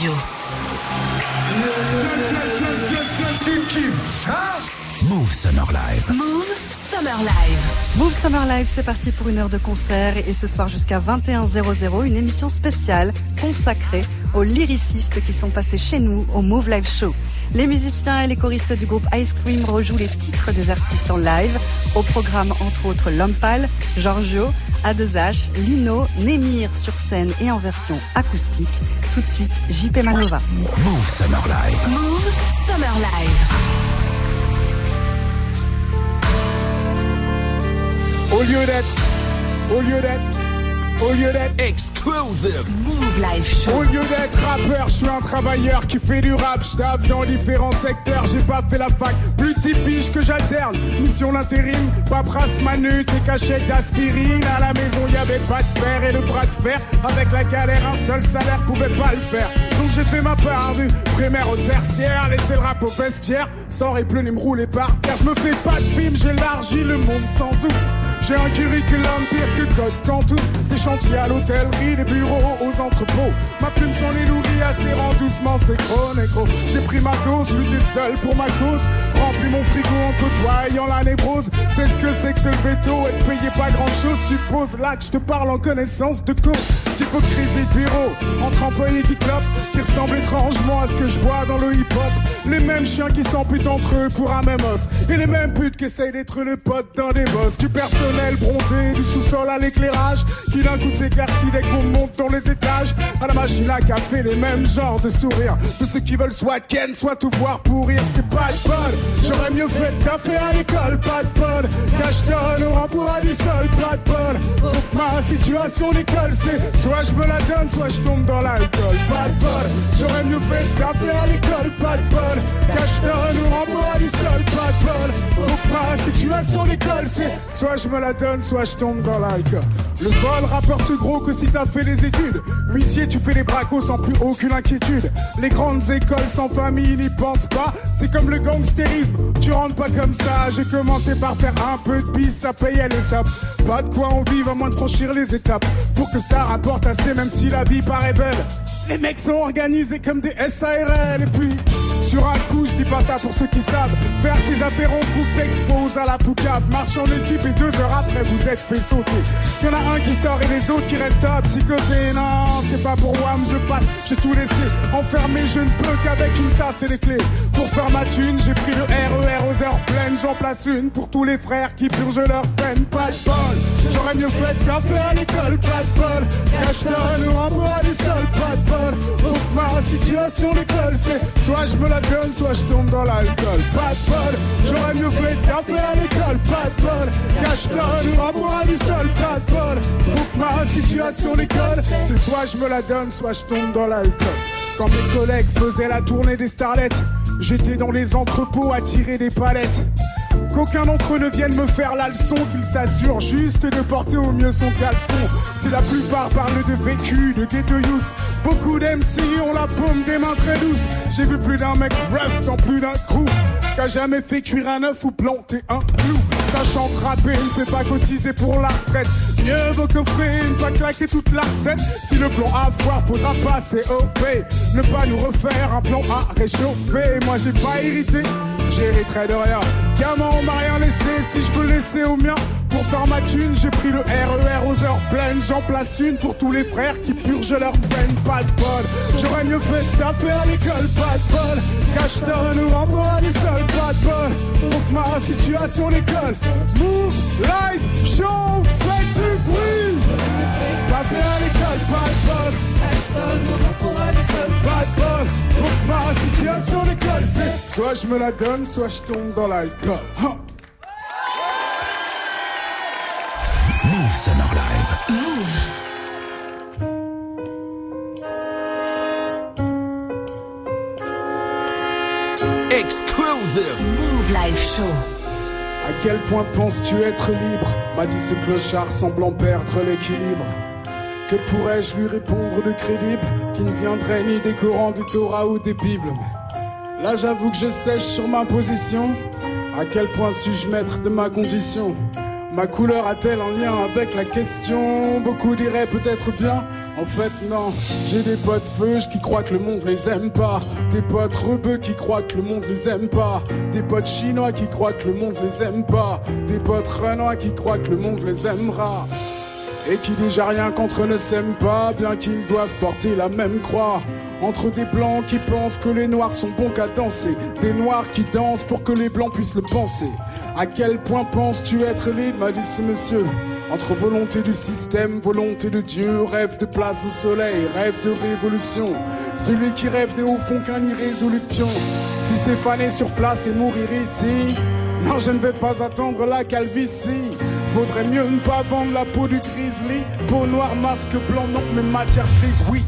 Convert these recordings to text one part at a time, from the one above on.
Radio. Move Summer Live. Move Summer Live. Move Summer Live, c'est parti pour une heure de concert et ce soir jusqu'à 21h00, une émission spéciale consacrée aux lyricistes qui sont passés chez nous au Move Live Show. Les musiciens et les choristes du groupe Ice Cream rejouent les titres des artistes en live. Au programme, entre autres, Lompal, Giorgio, A2H, Lino, Nemir sur scène et en version acoustique. Tout de suite, JP Manova. Move Summer Live. Move Summer Live. Au lieu d'être, au lieu d'être, au lieu d'être, Exclusive. Move Live Show. au lieu d'être rappeur, je suis un travailleur qui fait du rap. Je dans différents secteurs, j'ai pas fait la fac. Plus typique que j'alterne. Mission d'intérim, paperasse manute et cachette d'aspirine. À la maison, y avait pas de père et le bras de fer. Avec la galère, un seul salaire pouvait pas le faire. Donc j'ai fait ma part du primaire au tertiaire. Laissé le rap au vestiaire. Sans plein et me rouler par terre. Je me fais pas de film, j'élargis le monde sans ou. J'ai un curriculum pire que Code Cantou Des chantiers à l'hôtellerie, des bureaux aux entrepôts. Ma plume s'en est nourrie assez rend doucement c'est gros négro J'ai pris ma dose, lutté seul pour ma cause. Rempli mon frigo en côtoyant la névrose. C'est ce que c'est que ce veto et de payer pas grand chose Suppose. Là que je te parle en connaissance de cause. D'hypocrisie de bureau Entre employés qui clopent Qui ressemblent étrangement à ce que je vois dans le hip-hop. Les mêmes chiens qui s'amputent entre eux pour un même os. Et les mêmes putes qui essayent d'être le pote d'un des boss. Du bronzé du sous-sol à l'éclairage Qui d'un coup s'éclaircit dès qu'on monte dans les étages. À la machine à café les mêmes genres de sourires. De ceux qui veulent soit ken soit tout voir pourrir C'est pas le bol. J'aurais mieux fait de taffer à l'école Pas de bol Cache-donne au rempoura du Pas de bol. Faut que ma situation d'école c'est Soit je me la donne soit je tombe dans l'alcool. Pas de bol. J'aurais mieux fait de taffer à l'école Pas de bol. Cache-donne au rempoura du sol Pas de bol. Faut ma situation d'école c'est Soit je me la donne soit je tombe dans l'alcool. Le vol rapporte gros que si t'as fait des études. Huissier tu fais les bracos sans plus aucune inquiétude. Les grandes écoles sans famille n'y pensent pas. C'est comme le gangstérisme. Tu rentres pas comme ça. J'ai commencé par faire un peu de pisse Ça Pas de quoi en vivre à moins de franchir les étapes. Pour que ça rapporte assez même si la vie paraît belle. Les mecs sont organisés comme des SARL Et puis sur un coup, je dis pas ça pour ceux qui savent. Faire tes affaires en couple, t'exposes à la poucave. Marche en équipe et deux heures après vous êtes fait sauter. Y'en a un qui sort et les autres qui restent à psychoter Non, c'est pas pour Wam, je passe, j'ai tout laissé Enfermé, je ne peux qu'avec une tasse et les clés. Pour faire ma thune, j'ai pris le RER aux heures pleines. J'en place une pour tous les frères qui purgent leur peine. Pas de bol, j'aurais mieux fait de à l'école. Pas de bol, cache-toi, nous renvoie du sol. Pas de bol, que ma situation d'école c'est Soit je me la soit je tombe dans l'alcool. Pas de bol, j'aurais mieux fait de taffer à l'école. Pas de bol, cache-toi, nous renvoie du sol Pas de bol, que ma situation d'école C'est soit je me la donne, soit je tombe dans l'alcool. Quand mes collègues faisaient la tournée des starlettes J'étais dans les entrepôts à tirer des palettes Qu'aucun d'entre eux ne vienne me faire la leçon, qu'il s'assure juste de porter au mieux son caleçon. Si la plupart parlent de vécu, de ghetto beaucoup d'MC ont la paume des mains très douces. J'ai vu plus d'un mec rough dans plus d'un crew, qu'a jamais fait cuire un œuf ou planter un clou. Sachant que rapper ne fait pas cotiser pour la retraite. Mieux vaut qu'offrir, ne pas claquer toute la recette. Si le plan à avoir faudra passer au P. Ne pas nous refaire un plan à réchauffer. Moi j'ai pas hérité, j'hériterai de rien. Gamin, on m'a rien laissé, si je veux laisser au mien. Pour faire ma thune, j'ai pris le RER aux heures pleines. J'en place une pour tous les frères qui purgent leur peine. Pas de bol, j'aurais mieux fait de taper à l'école. Pas de bol, cache-toi, nous renvoie du sol. Pas de bol, que ma situation l'école. Move, live, show, faites du bruit. Fait à l'école, pas de bol. Pas de bol, que ma situation l'école. C'est soit je me la donne, soit je tombe dans l'alcool. Huh. Move Summer Live. Move. Exclusive. Move Live Show. À quel point penses-tu être libre? M'a dit ce clochard semblant perdre l'équilibre. Que pourrais-je lui répondre de crédible qui ne viendrait ni des Corans, du Torah ou des Bibles? Là j'avoue que je sèche sur ma position. À quel point suis-je maître de ma condition? Ma couleur a-t-elle un lien avec la question? Beaucoup diraient peut-être bien. En fait, non. J'ai des potes feuges qui croient que le monde les aime pas. Des potes rebeux qui croient que le monde les aime pas. Des potes chinois qui croient que le monde les aime pas. Des potes renois qui croient que le monde les aimera. Et qui déjà rien contre ne s'aiment pas, bien qu'ils doivent porter la même croix. Entre des blancs qui pensent que les noirs sont bons qu'à danser, des noirs qui dansent pour que les blancs puissent le penser. À quel point penses-tu être libre, m'a dit ce monsieur? Entre volonté du système, volonté de Dieu, rêve de place au soleil, rêve de révolution. Celui qui rêve n'est au fond qu'un irrésolu pion. Si c'est faner sur place et mourir ici, non, je ne vais pas attendre la calvitie. Vaudrait mieux ne pas vendre la peau du grizzly. Peau noire, masque blanc, non, mais matière grise, oui.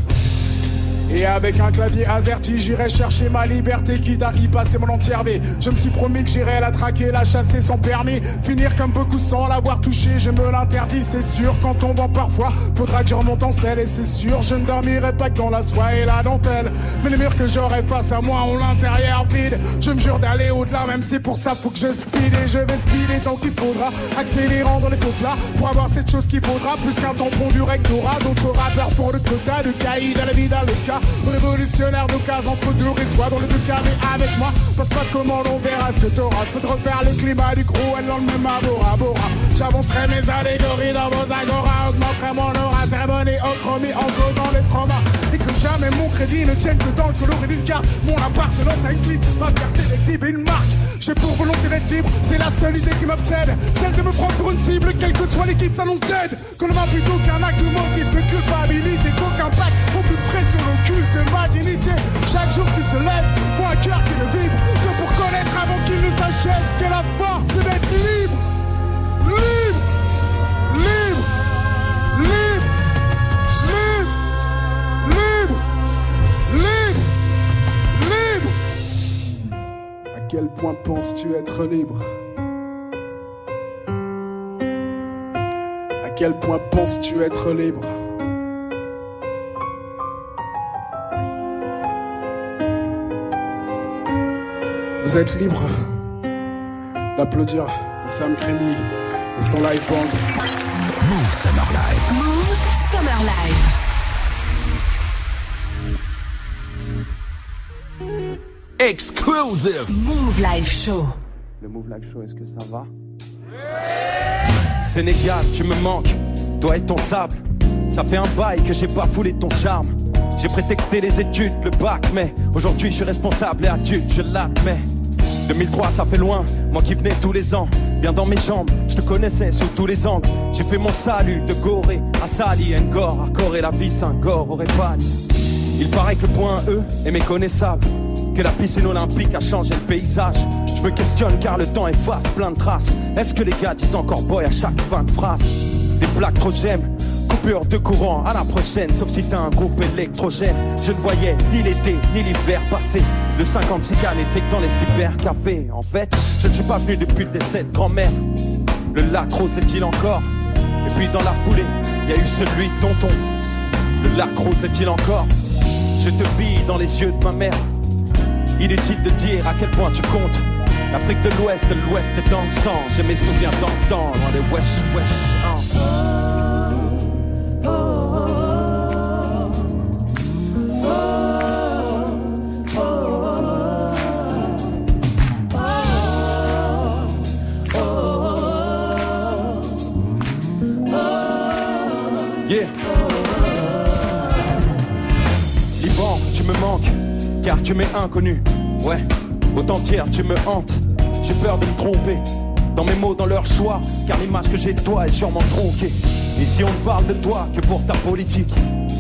Et avec un clavier AZERTY, j'irai chercher ma liberté, quitte à y passer mon entière vie. Je me suis promis que j'irai la traquer, la chasser sans permis. Finir comme beaucoup sans l'avoir touché, je me l'interdis, c'est sûr. Quand tombant parfois, faudra que je remonte en selle. Et c'est sûr, je ne dormirai pas que dans la soie et la dentelle. Mais les murs que j'aurai face à moi ont l'intérieur vide. Je me jure d'aller au-delà, même si pour ça faut que je speed. Et je vais speeder tant qu'il faudra, accélérant dans les faux plats. Pour avoir cette chose qu'il faudra, plus qu'un tampon du rectorat. D'autres rappeurs pour le quota de caïd à la vie dans le cas. Révolutionnaire d'occasion entre deux soit dans les deux mais avec moi, passe pas de commande, on verra ce que t'auras. Je peux te refaire le climat du le même abora, bora. J'avancerai mes allégories dans vos agora, augmenterai mon aura, cérémonie chromie en causant les traumas. Et que jamais mon crédit ne tienne que dans le coloris d'une carte. Mon appartenance à une clip, ma fierté d'exhiber une marque. J'ai pour volonté d'être libre, c'est la seule idée qui m'obsède. Celle de me prendre pour une cible, quelle que soit l'équipe s'annonce dead. Qu'on ne m'a plutôt qu'un acte de motif de culpabilité, qu'aucun pacte, aucune pression, le Chaque jour qui se lève, pour un cœur qui ne vibre, que pour connaître avant qu'il ne s'achève ce qu'est la force d'être libre. Libre, libre, libre, libre, libre, libre, libre. À quel point penses-tu être libre? À quel point penses-tu être libre? Vous êtes libre d'applaudir Sam Crémy et son live band. Move Summer Live. Move Summer Live. Exclusive. Move Live Show. Le Move Live Show, est-ce que ça va? Sénégal, tu me manques, toi et ton sable. Ça fait un bail que j'ai pas foulé ton charme. J'ai prétexté les études, le bac, mais aujourd'hui je suis responsable et adulte, je l'admets. 2003, ça fait loin, moi qui venais tous les ans, bien dans mes jambes, je te connaissais sous tous les angles. J'ai fait mon salut de Gorée à Sali, Ngor, à Corée, la vie, Saint-Gor, aurait pas Il paraît que le point E est méconnaissable, que la piscine olympique a changé le paysage. Je me questionne car le temps efface plein de traces. Est-ce que les gars disent encore boy à chaque fin de phrase Des plaques trop j'aime, coupure de courant à la prochaine, sauf si t'as un groupe électrogène. Je ne voyais ni l'été ni l'hiver passer. Le 56 cas n'était que dans les cybercafés. En fait, je ne suis pas venu depuis le décès de grand-mère. Le lac rose est-il encore Et puis dans la foulée, il y a eu celui de tonton. Le lac rose est-il encore Je te vis dans les yeux de ma mère. Inutile de dire à quel point tu comptes. L'Afrique de l'Ouest, l'Ouest est dans le sang. J'ai mes souvenirs dans le temps, wesh wesh. hein. Car tu m'es inconnu. Ouais, autant dire, tu me hantes. J'ai peur de me tromper dans mes mots, dans leur choix, car l'image que j'ai de toi est sûrement tronquée. Ici, on ne parle de toi que pour ta politique.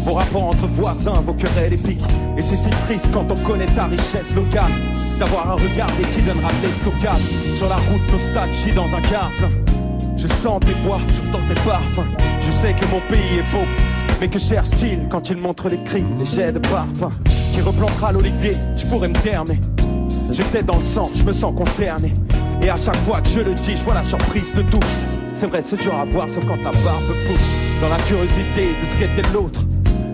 Vos rapports entre voisins, vos querelles épiques. Et c'est si triste quand on connaît ta richesse locale. D'avoir un regard et qui donnera de l'estockade. Sur la route, nostalgie dans un car. Je sens tes voix, j'entends tes parfums. Je sais que mon pays est beau, mais que cherche-t-il quand il montre les cris, les jets de parfum Qui replantera l'olivier, je pourrais me terner. J'étais dans le sang, je me sens concerné. Et à chaque fois que je le dis, je vois la surprise de tous. C'est vrai, c'est dur à voir, sauf quand la barbe pousse. Dans la curiosité de ce qu'était l'autre,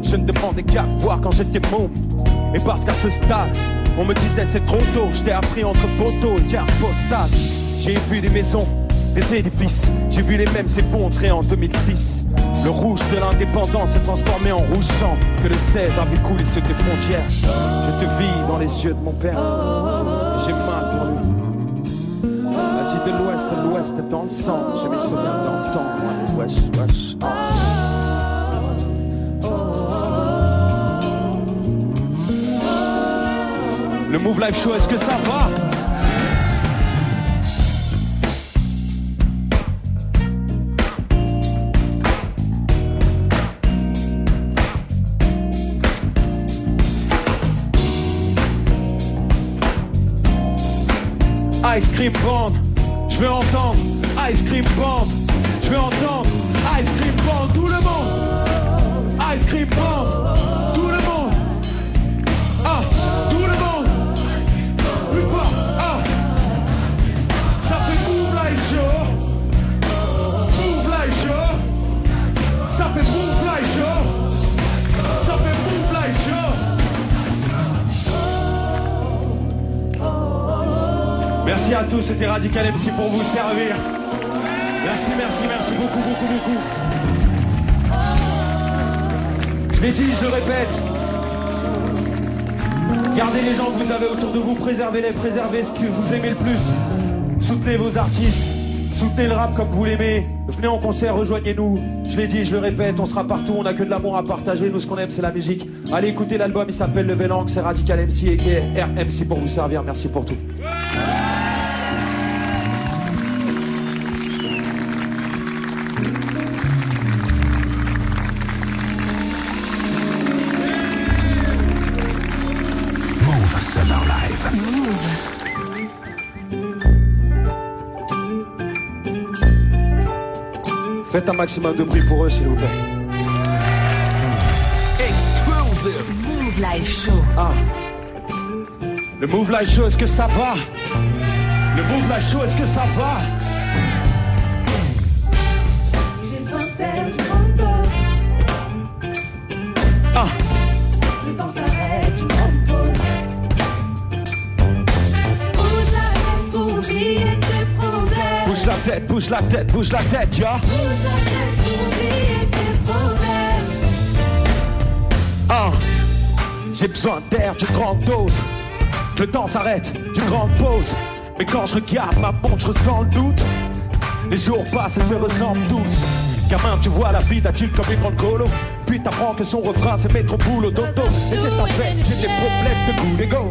je ne demandais qu'à voir quand j'étais môme. Et parce qu'à ce stade, on me disait c'est trop tôt, je t'ai appris entre photos et cartes postales. J'ai vu des maisons les édifices. J'ai vu les mêmes s'effondrer en 2006. Le rouge de l'indépendance s'est transformé en rouge sang. Que le sel a vu couler sur tes frontières. Je te vis dans les yeux de mon père. J'ai mal pour lui. Vas-y de l'ouest, de l'ouest, dans le sang. J'ai mes souvenirs temps. Ouais, wesh, wesh. Le Move Live Show, est-ce que ça va? Ice Cream Band, je veux entendre Ice Cream Band, je veux entendre Ice Cream Band, tout le monde. Ice Cream Band, Merci à tous, c'était Radical MC pour vous servir. Merci, merci, merci beaucoup, beaucoup, beaucoup. Je l'ai dit, je le répète. Gardez les gens que vous avez autour de vous, préservez-les, préservez ce que vous aimez le plus. Soutenez vos artistes, soutenez le rap comme vous l'aimez. Venez en concert, rejoignez-nous. Je l'ai dit, je le répète, on sera partout, on a que de l'amour à partager. Nous, ce qu'on aime, c'est la musique. Allez écouter l'album, il s'appelle Le Vélang, c'est Radical MC et RMC pour vous servir. Merci pour tout. Maximum de bruit pour eux, s'il vous plaît. Exclusive. Move Live Show. Ah. Le Move Live Show, est-ce que ça va? Le Move Live Show, est-ce que ça va? J'ai le vingtaine, je pause. Ah. Le temps s'arrête, je prends pause. Bouge la tête pour oublier tes problèmes. Bouge la tête, bouge la tête, bouge la tête, ya. Bouge la tête Ah. J'ai besoin d'air d'une grande dose. Que le temps s'arrête, d'une grande pause. Mais quand je regarde ma montre, je ressens le doute. Les jours passent et se ressemblent tous. Gamin, tu vois la vie d'adulte comme une grande colo? Puis t'apprends que son refrain c'est mettre au boulot dodo. Et c'est un fait, j'ai des problèmes de goût d'ego.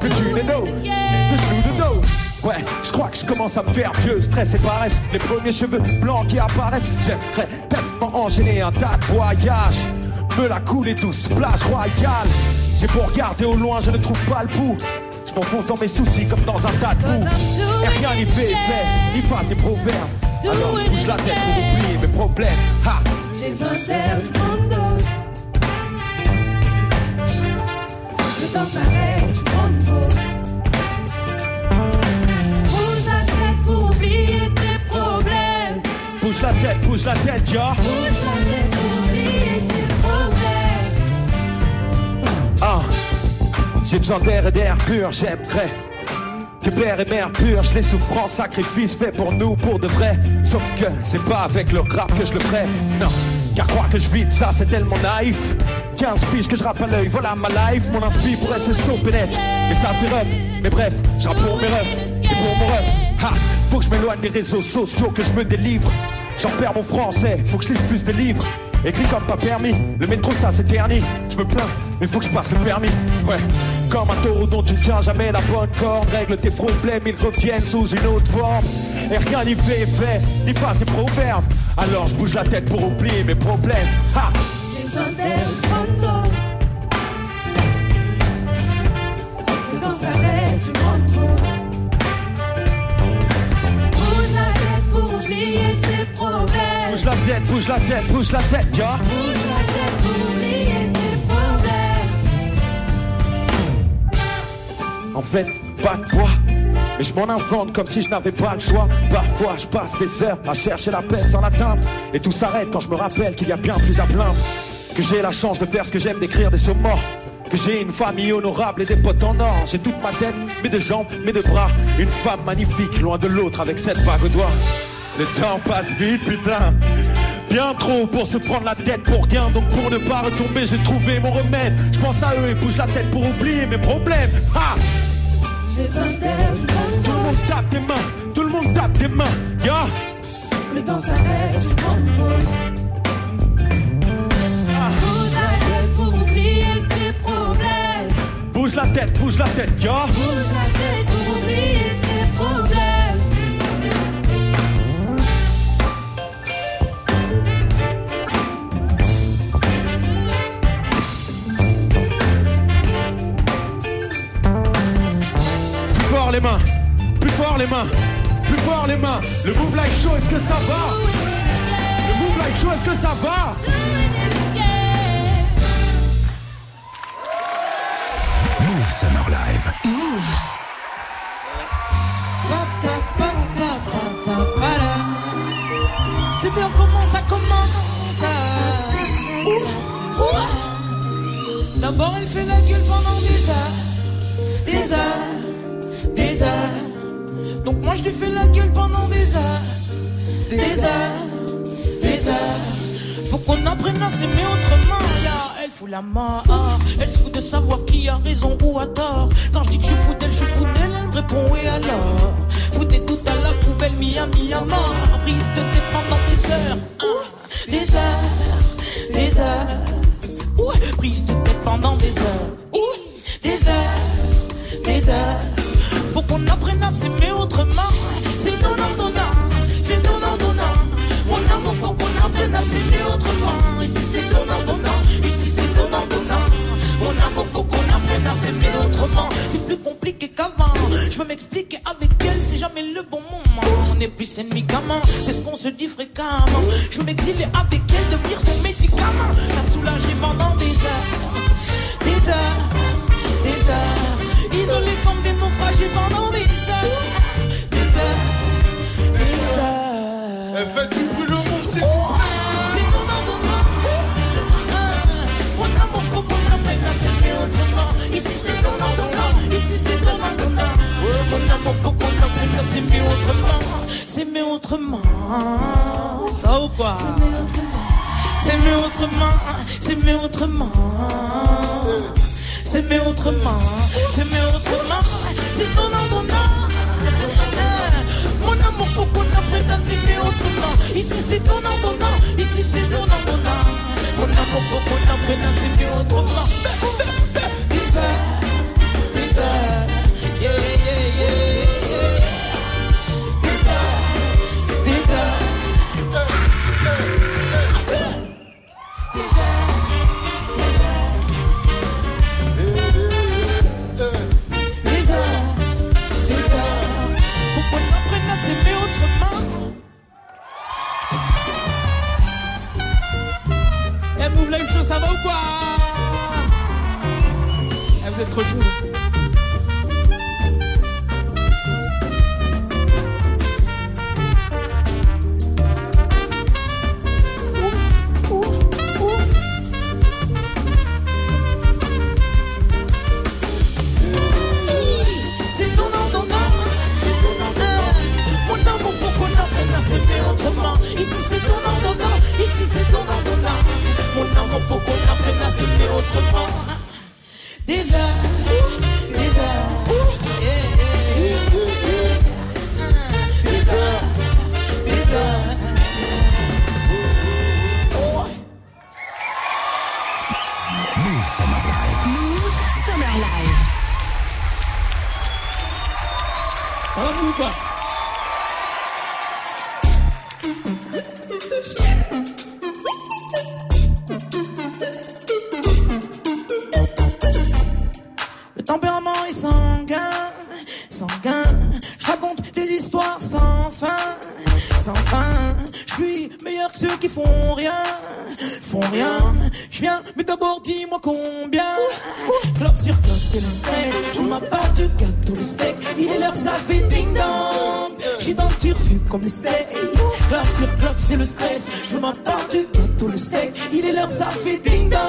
Que tu les dos, de genoux de dos. Ouais, je crois que je commence à me faire vieux, stress et paresse. Les premiers cheveux blancs qui apparaissent. J'aimerais tellement enchaîner un tas de voyages. Me la couler tous, plage royale. J'ai beau regarder au loin, je ne trouve pas le bout. Je m'enfonce dans mes soucis comme dans un tas de boue. Et rien n'y fait effet, ni face des proverbes. Alors je bouge la tête pour oublier mes problèmes. Ha! J'ai le vingtaine, je prends dose. Le temps s'arrête, je prends pause. Tête, bouge la tête, ya. Bouge la tête. Ah, j'ai besoin d'air et d'air pur, j'aimerais que père et mère purgent les souffrances, sacrifices faits pour nous, pour de vrai. Sauf que c'est pas avec le rap que je le ferai, non. Car croire que je vide ça, c'est tellement naïf. 15 piges que je rappe à l'œil, voilà ma life. Mon inspi pourrait s'estomper net, mais ça fait up. Mais bref, je rappe pour mes refs et pour mon ref. Ha, faut que je m'éloigne des réseaux sociaux, que je me délivre. J'en perds mon français, faut que je lise plus de livres. Écrit comme pas permis, le métro ça s'éternit. Je me plains, mais faut que je passe le permis. Ouais, comme un taureau dont tu tiens jamais la bonne corde. Règle tes problèmes, ils reviennent sous une autre forme. Et rien n'y fait effet, ni face des proverbes. Alors je bouge la tête pour oublier mes problèmes. Ha! Bouge la tête, bouge la tête, ya. Bouge la tête pour. En fait, pas de poids. Mais je m'en invente comme si je n'avais pas le choix. Parfois, je passe des heures à chercher la paix sans l'atteindre. Et tout s'arrête quand je me rappelle qu'il y a bien plus à plaindre. Que j'ai la chance de faire ce que j'aime, d'écrire des sauts morts. Que Que j'ai une famille honorable et des potes en or. J'ai toute ma tête, mes deux jambes, mes deux bras. Une femme magnifique, loin de l'autre, avec cette bague au doigt. Le temps passe vite, putain. Bien trop pour se prendre la tête pour rien. Donc pour ne pas retomber, j'ai trouvé mon remède. Je pense à eux et bouge la tête pour oublier mes problèmes. Ha! J'ai 20 heures, je Tout le monde tape des mains, tout le monde tape des mains. Ya! Le temps s'arrête, je prends une pause. Bouge la tête pour oublier tes problèmes. Bouge la tête, bouge la tête, ya! Bouge la tête les mains, plus fort les mains, plus fort les mains. Le Move Life Show, est-ce que ça va? Le Move Life Show, est-ce que ça va? Move Summer Live. Move. C'est bien comment ça commence. D'abord elle fait la gueule pendant des heures, des heures, des heures. Donc moi je lui fais la gueule pendant des heures, des heures, des heures. Faut qu'on apprenne à s'aimer autrement. ya. Elle fout la mort, elle se fout de savoir qui a raison ou a tort. Quand je dis que je fous d'elle, je fous d'elle, elle me répond et alors? Foutez tout à la poubelle, Miami à mort. Prise de tête pendant des heures, ah, des heures, des heures. Ouais, prise de tête pendant des heures, oui, des heures, des heures. Faut qu'on apprenne à s'aimer autrement. C'est donnant, donnant, c'est donnant, donnant. Mon amour, faut qu'on apprenne à s'aimer autrement. Ici c'est donnant, donnant, ici c'est donnant, donnant. Mon amour, faut qu'on apprenne à s'aimer autrement. C'est plus compliqué qu'avant. Je veux m'expliquer avec elle, c'est jamais le bon moment. On est plus ennemis qu'amants, c'est ce qu'on se dit fréquemment. Je veux m'exiler avec elle, devenir son médicament. Pendant des heures, des heures, des heures. Elle fait du bruit le move, c'est C'est donnant, donnant. Ah, Mon amour, faut qu'on apprenne à s'aimer autrement. Ici, c'est donnant, donnant. Ici, c'est donnant, donnant. Mon amour, faut qu'on apprenne à s'aimer autrement. S'aimer autrement. Ça ou quoi? S'aimer autrement. S'aimer autrement. S'aimer autrement. S'aimer autrement. Ah, Mon amour, faut qu'on apprenne à s'aimer autrement. Ici, c'est donnant. Ici, c'est donnant. Mon amour, faut qu'on apprenne à s'aimer autrement. Yeah, yeah, yeah. Le comme les States. Club sur club, c'est le stress. Je m'appelle du gâteau, le steak. Il est l'heure, ça fait ding dong.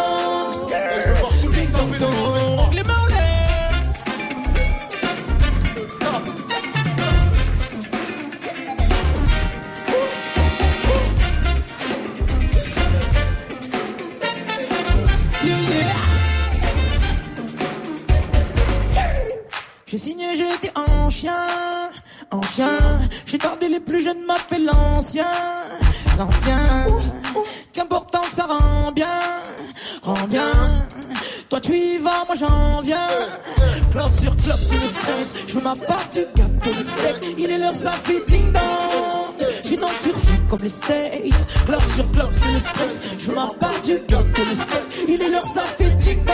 Sur club, c'est le stress. Je veux ma part du gâteau, le steak. Il est l'heure, ça fait ding dong. J'ai dans le comme les States. Club sur club, c'est le stress. Je veux ma part du gâteau, le steak. Il est l'heure, ça fait ding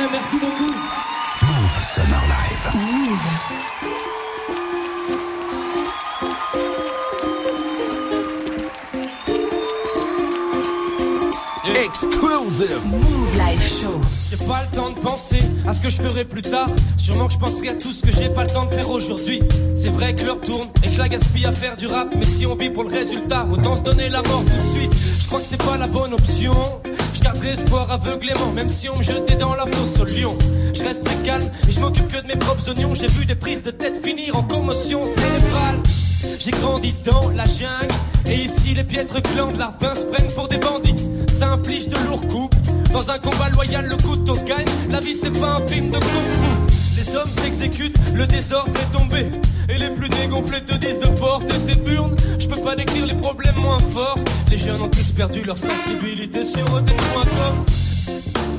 Eh, Merci beaucoup Move Summer Live. Exclusive. Move Live Show. J'ai pas le temps de penser à ce que je ferai plus tard. Sûrement que je penserai à tout ce que j'ai pas le temps de faire aujourd'hui. C'est vrai que l'heure tourne et que la gaspille à faire du rap. Mais si on vit pour le résultat, autant se donner la mort tout de suite. Je crois que c'est pas la bonne option. Je garderai espoir aveuglément, même si on me jetait dans la fosse au lion. Je reste très calme et je m'occupe que de mes propres oignons. J'ai vu des prises de tête finir en commotion cérébrale. J'ai grandi dans la jungle et ici les piètres clans de l'arpin se prennent pour des bandits. Ça inflige de lourds coups. Dans un combat loyal, le couteau gagne. La vie c'est pas un film de kung-fu. Les hommes s'exécutent, le désordre est tombé. Les plus dégonflés te disent de porter tes burnes. Je peux pas décrire les problèmes moins forts. Les jeunes ont tous perdu leur sensibilité sur des points.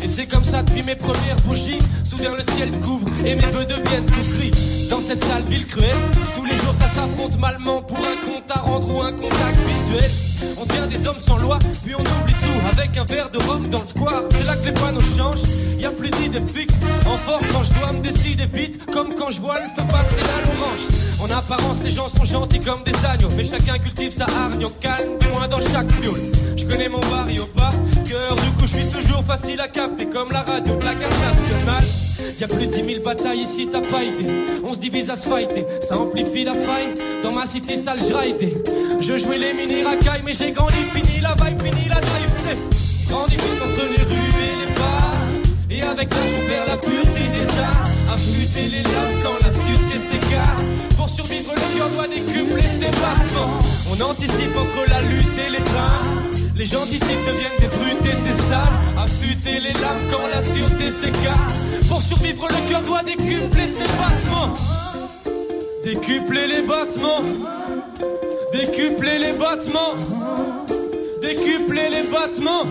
Et c'est comme ça depuis mes premières bougies. Soudain le ciel se couvre et mes vœux deviennent tout gris. Dans cette salle ville cruelle, tous les jours ça s'affronte malement pour un compte à rendre ou un contact visuel. On devient des hommes sans loi, puis on oublie tout avec un verre de rhum dans le square. C'est là que les panneaux changent, y a plus d'idées fixes. En forçant, je dois me décider vite, comme quand je vois le feu passer à l'orange. En apparence, les gens sont gentils comme des agneaux, mais chacun cultive sa hargne au calme, du moins dans chaque piole. Je connais mon barrio pas cœur, du coup je suis toujours facile à capter comme la radio de la garde nationale. Y a plus de 10 000 batailles ici, t'as pas idée. On se divise à se fighter, ça amplifie la faille. Dans ma city, je raidais. Je jouais les mini racailles, mais j'ai grandi, fini la vibe, fini la naïveté. Grandi vite entre les rues et les bars. Et avec l'âge, on perd la pureté des arts. Affûter les lames quand la sûreté s'égare. Pour survivre, le cœur doit décupler ses battements. On anticipe entre la lutte et les drames. Les gentils types deviennent des brutes détestables. Affûter les lames quand la sûreté s'égare. Pour survivre, le cœur doit décupler ses battements. Décupler les battements. Décupler les battements. Décupler les battements.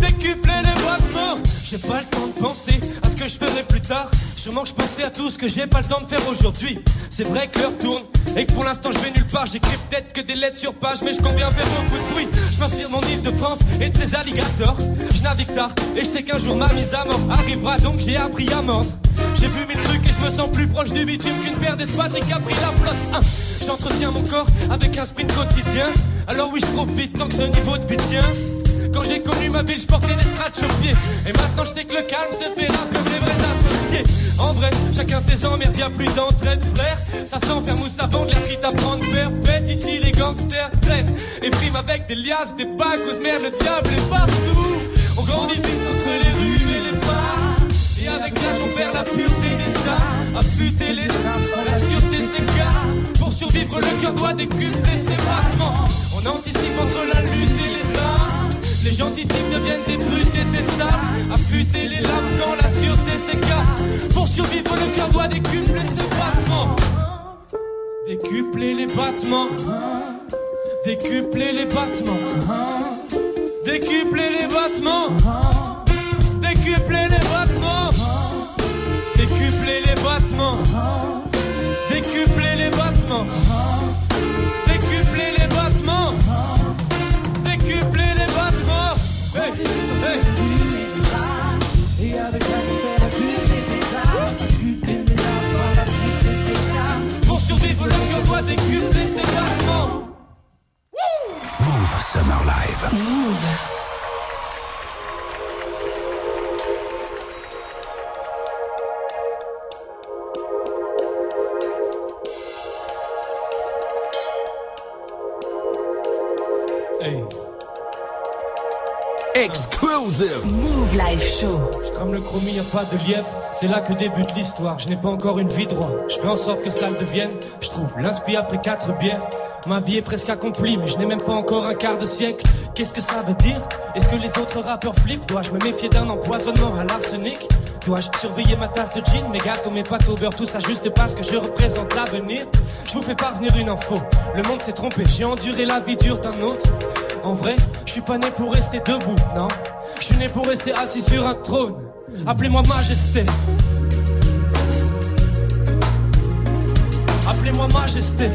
Décupler les battements. J'ai pas le temps de penser à ce que je ferai plus tard. Sûrement que je penserai à tout ce que j'ai pas le temps de faire aujourd'hui. C'est vrai que l'heure tourne et que pour l'instant je vais nulle part. J'écris peut-être que des lettres sur page, mais je compte bien faire beaucoup de bruit. Je m'inspire mon île de France et de ses alligators. Je navigue tard et je sais qu'un jour ma mise à mort arrivera donc j'ai appris à mordre. J'ai vu mille trucs et je me sens plus proche du bitume qu'une paire d'espadrilles qui a pris la flotte. Hein. J'entretiens mon corps avec un sprint quotidien. Alors oui, je profite tant que ce niveau de vie tient. Quand j'ai connu ma ville, je portais des scratchs aux pieds. Et maintenant, je sais que le calme se fait rare comme des vrais associés. En vrai, chacun ses emmerdes, y'a plus d'entraide, frère. Ça s'enferme ou ça vend de l'air qui t'apprend de faire pète. Ici, les gangsters traînent et friment avec des liasses, des bagues, merde, le diable est partout. On grandit vite entre les rues et les bars. Et avec l'âge, on perd la pureté des arts. Affûter les draps, la sûreté s'égare. Pour survivre, le cœur doit décupler ses battements. On anticipe entre la lutte et les draps. Les gentils types deviennent des brutes détestables. Affûter les lames quand la sûreté s'écarte. Pour survivre, le cœur doit décupler ses battements. Décupler les battements. Décupler les battements. Décupler les battements. Décupler les battements. Décupler les battements. Décupler les battements. Move. Hey. Exclusive. Move Live Show. Je crame le chromie, y'a pas de lièvre. C'est là que débute l'histoire. Je n'ai pas encore une vie droite. Je fais en sorte que ça le devienne. Je trouve l'inspi après quatre bières. Ma vie est presque accomplie, mais je n'ai même pas encore un quart de siècle. Qu'est-ce que ça veut dire? Est-ce que les autres rappeurs flippent? Dois-je me méfier d'un empoisonnement à l'arsenic? Dois-je surveiller ma tasse de gin, mes gâteaux, mes pâtes au beurre, tout ça juste parce que je représente l'avenir Je vous fais parvenir une info. Le monde s'est trompé, j'ai enduré la vie dure d'un autre. En vrai, je suis pas né pour rester debout, non? Je suis né pour rester assis sur un trône. Appelez-moi majesté. Appelez-moi majesté.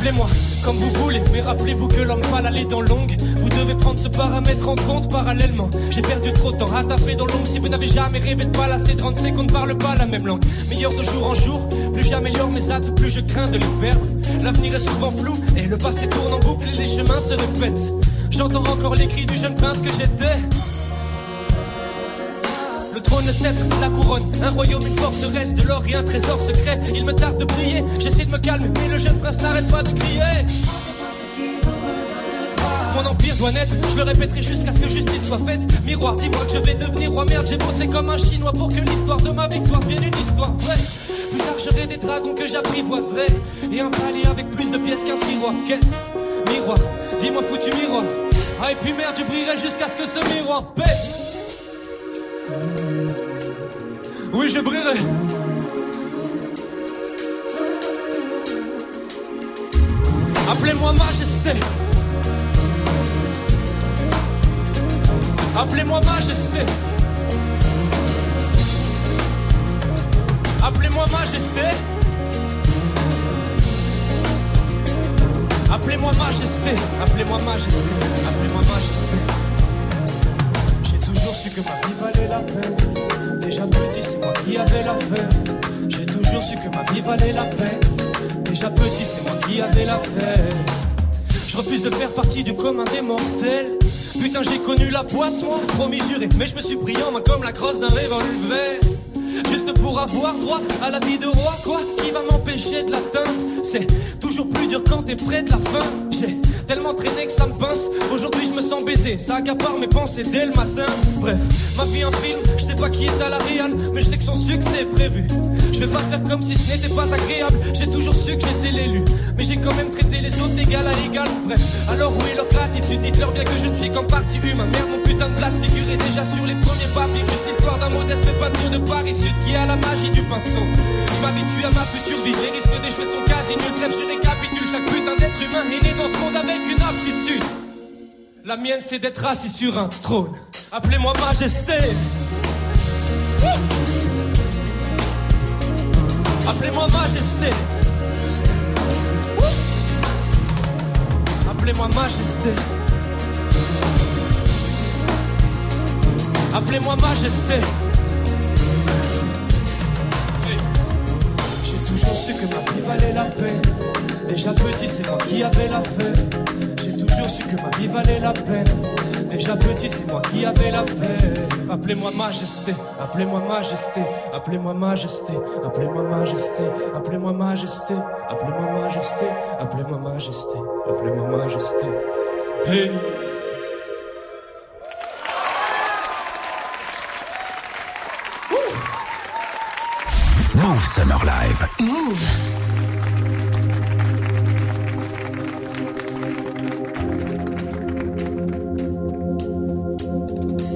Appelez-moi comme vous voulez, mais rappelez-vous que l'homme pâle a les dents longues. Vous devez prendre ce paramètre en compte parallèlement. J'ai perdu trop de temps à taffer dans l'ombre. Si vous n'avez jamais rêvé de rendre c'est qu'on ne parle pas la même langue. Meilleur de jour en jour, plus j'améliore mes atouts, plus je crains de les perdre. L'avenir est souvent flou et le passé tourne en boucle et les chemins se répètent. J'entends encore les cris du jeune prince que j'étais. Trône, le sceptre, la couronne, un royaume, une forteresse, de l'or et un trésor secret. Il me tarde de briller, j'essaie de me calmer, mais le jeune prince n'arrête pas de crier. Mon empire doit naître, je le répéterai jusqu'à ce que justice soit faite. Miroir, dis-moi que je vais devenir roi merde, j'ai bossé comme un chinois pour que l'histoire de ma victoire devienne une histoire vraie. Plus tard, des dragons que j'apprivoiserai, et un palais avec plus de pièces qu'un tiroir. Qu'est-ce Miroir, dis-moi foutu miroir. Ah, et puis merde, je brillerai jusqu'à ce que ce miroir pète. Oui, je brillerai. Appelez-moi majesté. Appelez-moi majesté. Appelez-moi majesté. Appelez-moi majesté. Appelez-moi majesté. Appelez-moi majesté. J'ai toujours su que ma vie valait la peine. Déjà petit, c'est moi qui avais l'affaire. J'ai toujours su que ma vie valait la peine. Déjà petit, c'est moi qui avais l'affaire. Je refuse de faire partie du commun des mortels. Putain, j'ai connu la poisse, moi, promis juré. Mais je me suis pris en main comme la crosse d'un revolver. Juste pour avoir droit à la vie de roi, quoi Qui va m'empêcher de l'atteindre C'est toujours plus dur quand t'es près de la fin. J'ai tellement traîné que ça me pince. Aujourd'hui, je me sens baisé. Ça accapare mes pensées dès le matin. Bref, ma vie un film. Je sais pas qui est à la réal, mais je sais que son succès est prévu. Je vais pas faire comme si ce n'était pas agréable. J'ai toujours su que j'étais l'élu. Mais j'ai quand même traité les autres d'égal à égal. Bref, alors où est leur gratitude? Dites-leur bien que je ne suis qu'en partie humain. Merde, mon putain de place figurait déjà sur les premiers papyrus. L'histoire d'un modeste peinture de Paris Sud qui a la magie du pinceau. Je m'habitue à ma future vie. Les risques d'échouer sont quasi nuls. Bref, je récapitule. Chaque putain d'être humain est né dans ce monde avec une aptitude. La mienne, c'est d'être assis sur un trône. Appelez-moi Majesté. Appelez-moi Majesté. Appelez-moi Majesté. Appelez-moi Majesté. J'ai toujours su que ma vie valait la peine. Déjà petit, c'est moi qui avais la fève. J'ai toujours su que ma vie valait la peine. Déjà petit, c'est moi qui avais la fève. Appelez-moi Majesté, appelez-moi Majesté, appelez-moi Majesté, appelez-moi Majesté, appelez-moi Majesté, appelez-moi Majesté, appelez-moi Majesté, appelez-moi Majesté. Hey! Move Summer Live. Move.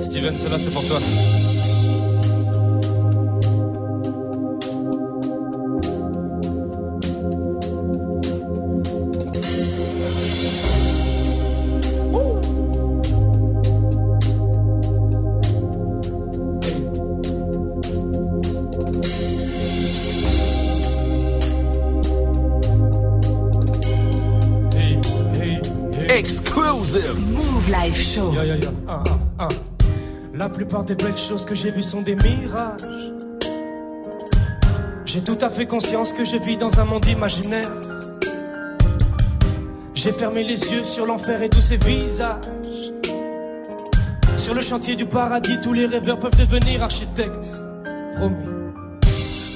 Steven, celle-là, c'est pour toi. Des belles choses que j'ai vues sont des mirages. J'ai tout à fait conscience que je vis dans un monde imaginaire. J'ai fermé les yeux sur l'enfer et tous ses visages. Sur le chantier du paradis, tous les rêveurs peuvent devenir architectes. Promis.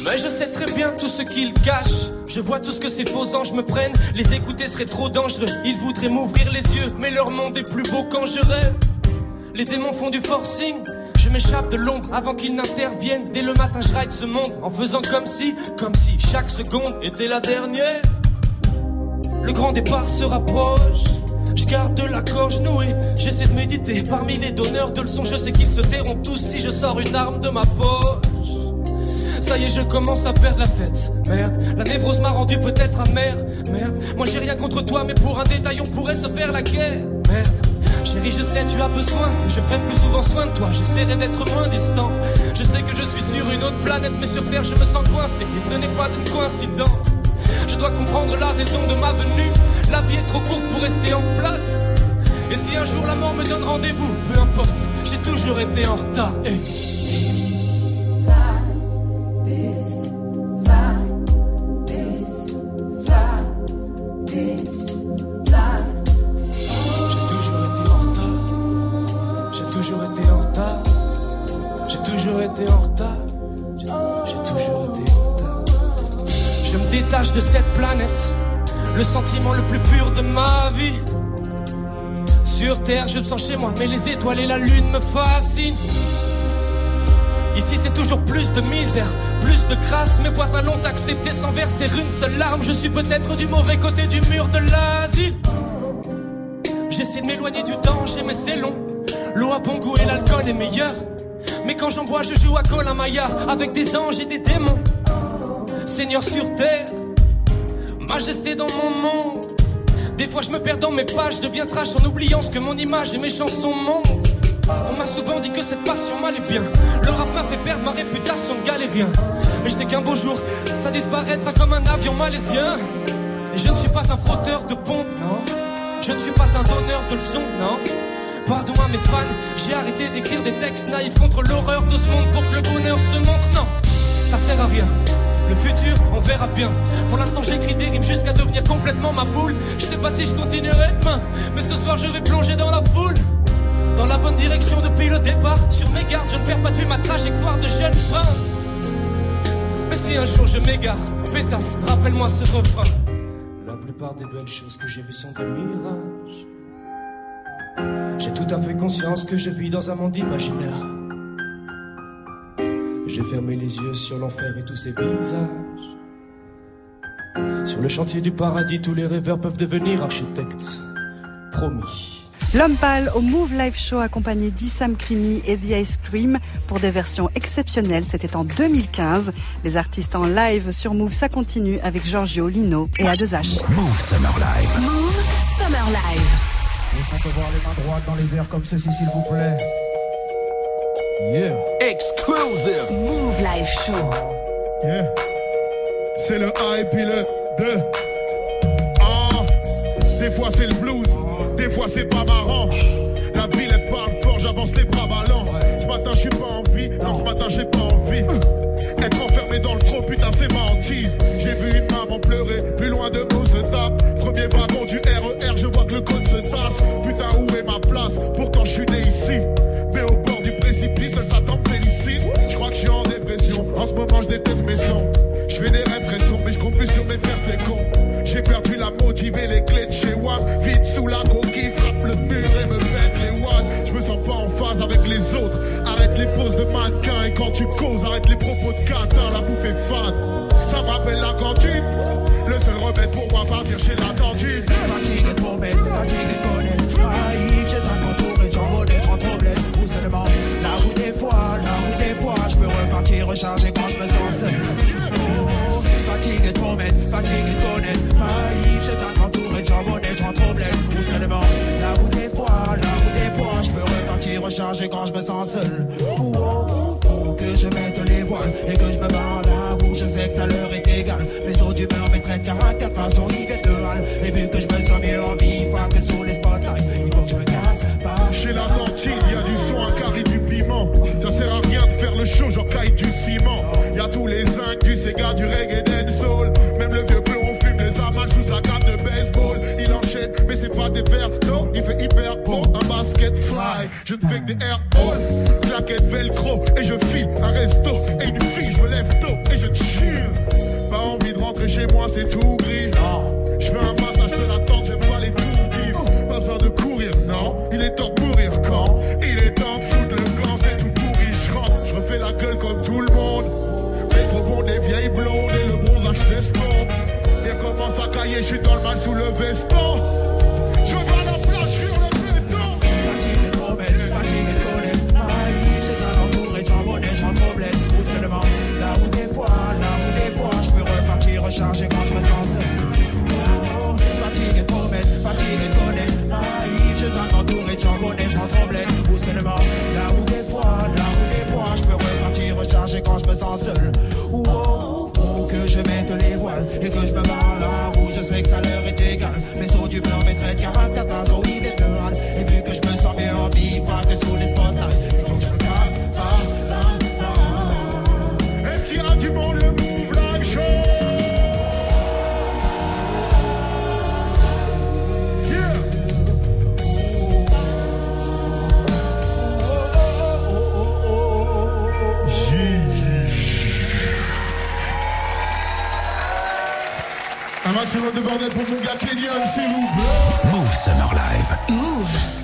Mais je sais très bien tout ce qu'ils cachent. Je vois tout ce que ces faux anges me prennent. Les écouter serait trop dangereux. Ils voudraient m'ouvrir les yeux, mais leur monde est plus beau quand je rêve. Les démons font du forcing. Je m'échappe de l'ombre avant qu'ils n'interviennent. Dès le matin, je ride ce monde en faisant comme si, comme si chaque seconde était la dernière. Le grand départ se rapproche. Je garde la gorge nouée. J'essaie de méditer parmi les donneurs de leçons. Je sais qu'ils se tairont tous si je sors une arme de ma poche. Ça y est, je commence à perdre la tête. Merde, la névrose m'a rendu peut-être amer. Merde, moi j'ai rien contre toi, mais pour un détail, on pourrait se faire la guerre. Merde. Je sais, tu as besoin que je prenne plus souvent soin de toi. J'essaierai d'être moins distant. Je sais que je suis sur une autre planète, mais sur Terre, je me sens coincé. Et ce n'est pas une coïncidence. Je dois comprendre la raison de ma venue. La vie est trop courte pour rester en place. Et si un jour la mort me donne rendez-vous, peu importe, j'ai toujours été en retard. De cette planète. Le sentiment le plus pur de ma vie. Sur terre, je me sens chez moi, mais les étoiles et la lune me fascinent. Ici, c'est toujours plus de misère, plus de crasse. Mes voisins l'ont accepté sans verser une seule larme. Je suis peut-être du mauvais côté du mur de l'asile. J'essaie de m'éloigner du danger, mais c'est long. L'eau a bon goût et l'alcool est meilleur. Mais quand j'en bois, je joue à Colin Maillard avec des anges et des démons. Seigneur sur terre, majesté dans mon monde. Des fois, je me perds dans mes pages, je deviens trash en oubliant ce que mon image et mes chansons montrent. On m'a souvent dit que cette passion m'allait bien. Le rap m'a fait perdre ma réputation de galérien. Mais je sais qu'un beau jour, ça disparaîtra comme un avion malaisien. Et je ne suis pas un frotteur de pompe, non. Je ne suis pas un donneur de leçons, non. Pardon à mes fans, j'ai arrêté d'écrire des textes naïfs contre l'horreur de ce monde pour que le bonheur se montre, non. Ça sert à rien. Le futur, on verra bien. Pour l'instant, j'écris des rimes jusqu'à devenir complètement ma boule. Je sais pas si je continuerai demain, mais ce soir, je vais plonger dans la foule. Dans la bonne direction depuis le départ. Sur mes gardes, je ne perds pas de vue ma trajectoire de jeune prince. Mais si un jour je m'égare, pétasse, rappelle-moi ce refrain. La plupart des belles choses que j'ai vues sont des mirages. J'ai tout à fait conscience que je vis dans un monde imaginaire. J'ai fermé les yeux sur l'enfer et tous ses visages. Sur le chantier du paradis, tous les rêveurs peuvent devenir architectes. Promis. L'homme pâle au Move Live Show accompagné d'Issam Krimi et The Ice Cream pour des versions exceptionnelles. C'était en 2015. Les artistes en live sur Move, ça continue avec Giorgio, Lino et A2H. Move Summer Live. Move Summer Live. Qu'on peut voir les mains droites dans les airs comme ceci, s'il vous plaît Yeah. Exclusive. Move Live Show. Yeah. C'est le A et puis le 2. Ah, des fois c'est le blues, des fois c'est pas marrant. La ville elle parle fort, j'avance les bras ballants. Ce matin j'ai pas envie, non ce matin j'ai pas envie. Être enfermé dans le trop, putain c'est ma hantise. J'ai vu une maman pleurer, plus loin de nous se tape? Premier wagon du RER, je vois que le code se tasse. Putain où est ma place? Pourtant je suis né ici. Moment je déteste mes sons. Je fais des répressions, mais je compte plus sur mes frères, c'est con. J'ai perdu la motivée, les clés de chez WAM. Vite sous la coquille, frappe le mur et me pète les watts. Je me sens pas en phase avec les autres. Arrête les poses de mannequin et quand tu causes, arrête les propos de catin, la bouffe est fade. Ça me rappelle la cantine. Le seul remède pour moi partir chez la cantine. Fatigué de tomber, fatigué connaître. Repartir recharger quand je me sens seul. Oh, fatigué de promettre, fatigué de connaître. Trahi, j'ai un contour et j'en connais trop problème. Ou seulement là où des fois, là où des fois, je peux repartir recharger quand je me sens seul. Oh, que je mette les voiles et que je me barre là où je sais que ça leur est égal. Mes eaux d'humeur, mes traits de caractère, façon Yvette de Halle. Et vu que je me sens mieux en bifat que sous les spotlights, il faut que je me. Chez la cantine, y a du son, un carré, du piment. Ça sert à rien de faire le show, genre caille du ciment. Y a tous les zincs, du Sega, du reggae, soul. Même le vieux blond fume les amals sous sa gamme de baseball. Il enchaîne, mais c'est pas des verres, non, il fait hyper beau. Un basket fly, je ne fais que des air all. Claquette velcro, et je file un resto. Et une fille, je me lève tôt, et je chill. Pas envie de rentrer chez moi, c'est tout gris. Un je suis dans le mal sous le veston. Je à la plage sur le béton. De promettre, fatigué de connaître. Naïf, j'ai un entour et j'en connais, j'en problème. Ou seulement là où des fois, là où des fois, je peux repartir recharger quand je me sens seul. De promettre, fatigué de connaître. Naïf, j'ai un entour et j'en connais, j'en problème. Ou seulement là où des fois, là où des fois, je peux repartir recharger quand je me sens seul. Oh, faut que je mette les voiles et que je me bordel pour mon gars Kenyon, s'il vous plaît. Move Summer Live. Move.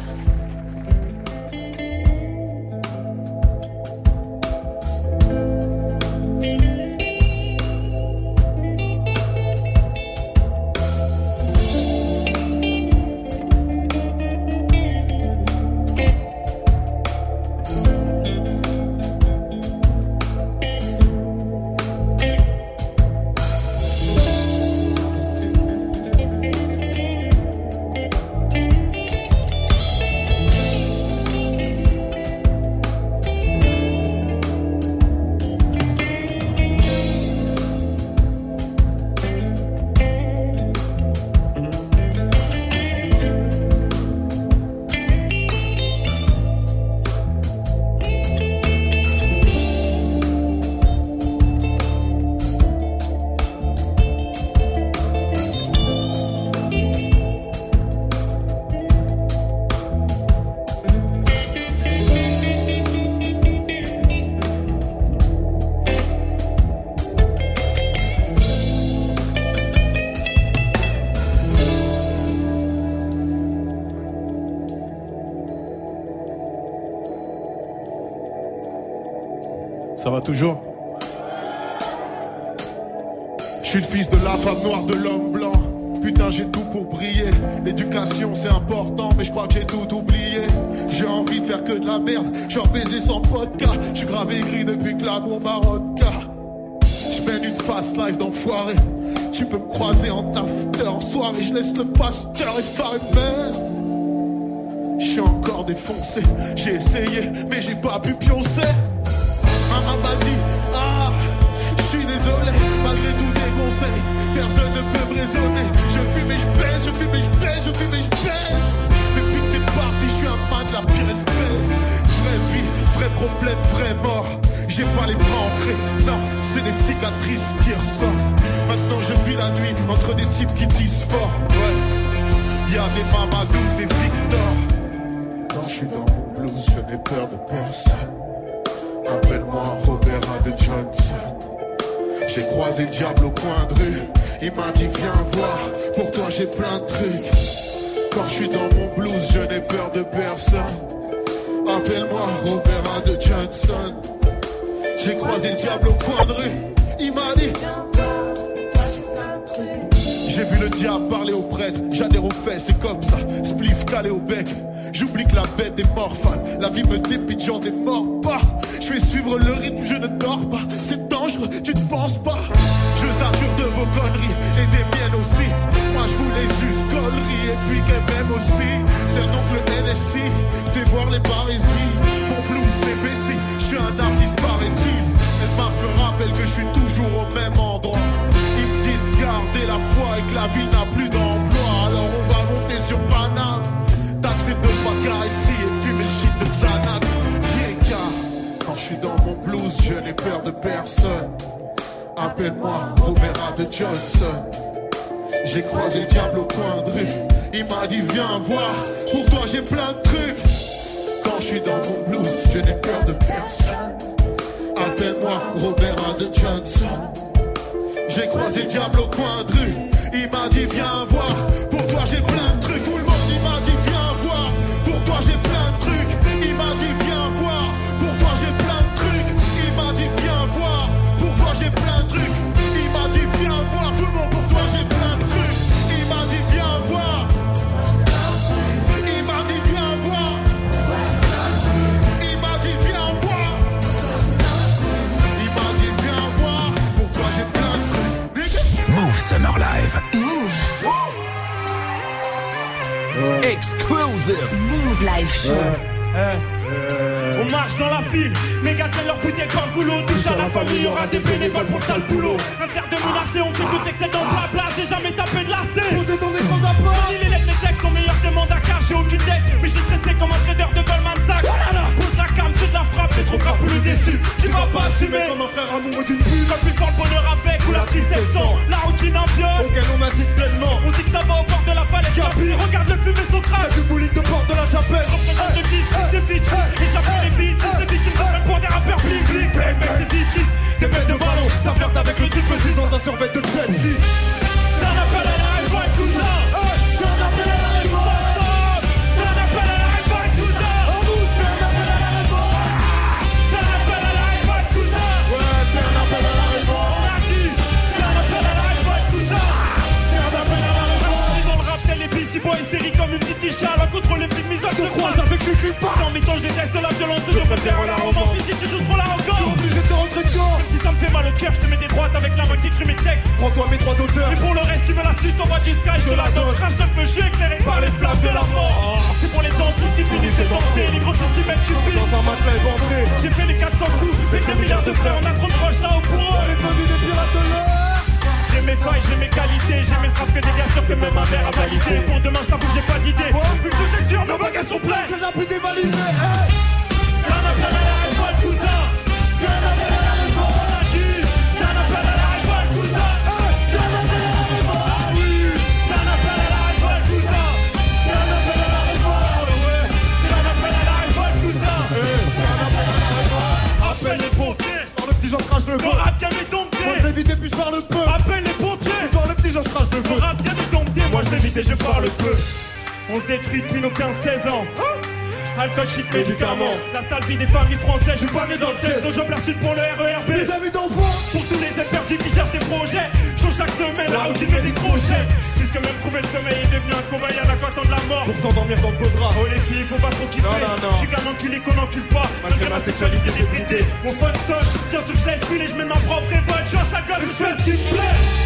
Ça va toujours Je suis le fils de la femme noire de l'homme blanc. Putain, j'ai tout pour briller. L'éducation, c'est important, mais je crois que j'ai tout oublié. J'ai envie de faire que de la merde. Genre baiser sans vodka. Je suis grave aigri depuis que l'amour m'a rodka. Je mène une fast life d'enfoiré. Tu peux me croiser en after en soirée. Je laisse le pasteur effaré merde. Je suis encore défoncé. J'ai essayé, mais j'ai pas pu pioncer. Désolé, malgré tous tes conseils, personne ne peut me raisonner. Je fume et je pèse, je fume et je pèse, je fume et je pèse. Depuis que t'es parti, je suis un man de la pire espèce. Vraie vie, vrai problème, vraie mort. J'ai pas les bras ancrés, non, c'est des cicatrices qui ressortent. Maintenant je vis la nuit entre des types qui disent fort. Ouais, y a des Mamadou, des Victor. Quand je suis dans mon blues, je n'ai peur de personne. Appelle-moi Robert de Johnson. J'ai croisé le diable au coin de rue. Il m'a dit viens voir, pour toi j'ai plein de trucs. Quand je suis dans mon blues, je n'ai peur de personne. Appelle-moi Robert de Johnson. J'ai croisé le diable au coin de rue. Il m'a dit J'ai vu le diable parler au prêtre. J'adhère aux faits, c'est comme ça. Spliff calé au bec. J'oublie que la bête est morphale. La vie me dépite, j'en démords pas. Je vais suivre le rythme, je ne dors pas. C'est dangereux, tu ne penses pas. Je sature de vos conneries et des miennes aussi. Moi je voulais juste conneries et puis qu'elle m'aime aussi. C'est donc le NSI, fais voir les parésies. Mon blues c'est baissé, je suis un artiste paraît-il. Elle marque me rappelle que je suis toujours au même endroit. Peur de personne. Appelle-moi Robert de Johnson. J'ai croisé le diable au coin de rue. Il m'a dit viens voir, pour toi j'ai plein de trucs. Quand je suis dans mon blues, je n'ai peur de personne. Appelle-moi Robert de Johnson. J'ai croisé le diable au coin de rue. Il m'a dit viens voir, pour toi j'ai plein de trucs. Tout le monde il m'a dit viens Summer Live. Move. Exclusive. Move Live Show. On marche dans la ville, méga telle leur bouteille par le goulot. Touche à la famille, y aura des bénévoles pour le sale boulot. Un cerf de menacé, on sait tout excès dans le blabla. J'ai jamais tapé de lacet. Posé dans des grands apports. les lettres, mes textes sont meilleurs que mon Dakar. J'ai aucune tête, mais je suis stressé comme un trader de Goldman Sachs. La frappe, c'est trop grave pour le déçu. Tu vas pas assumer comme un frère amoureux d'une pute. Quand plus fort le bonheur avec ou la tristesse sans. La routine un viol, auquel on insiste pleinement. On dit que ça va au bord de la falaise. Regarde le fumer son crâne. du boulique de porte de la chapelle. Je représente le district de Fitch. Et j'appuie les vides, si c'est victime, ça pour des rappeurs bling bling. Bang bang, c'est. Des bêtes de ballon, ça flirte avec le triple 6 dans un survêt de Chelsea. Ça n'appelle On se détruit depuis nos 15-16 ans. Alcool, shit, médicaments. La sale vie des familles françaises. Je suis pas né dans le 16, donc je place une pour le RERB. Les amis d'enfants. Pour tous les perdus qui cherchent des projets. Je chaque semaine, la routine met des crochets. Puisque même trouver le sommeil est devenu un cobaye à la quoi attendre la mort. Pour s'endormir dans le beau drap. Oh les filles, faut pas trop kiffer. Non, non, non. Je suis qu'un enculé qu'on encule pas? Malgré ma sexualité débridée. Mon fun soche. Bien sûr que je laisse filer, je mets ma propre révolte. Je suis à gosse, je fais ce qui me plaît.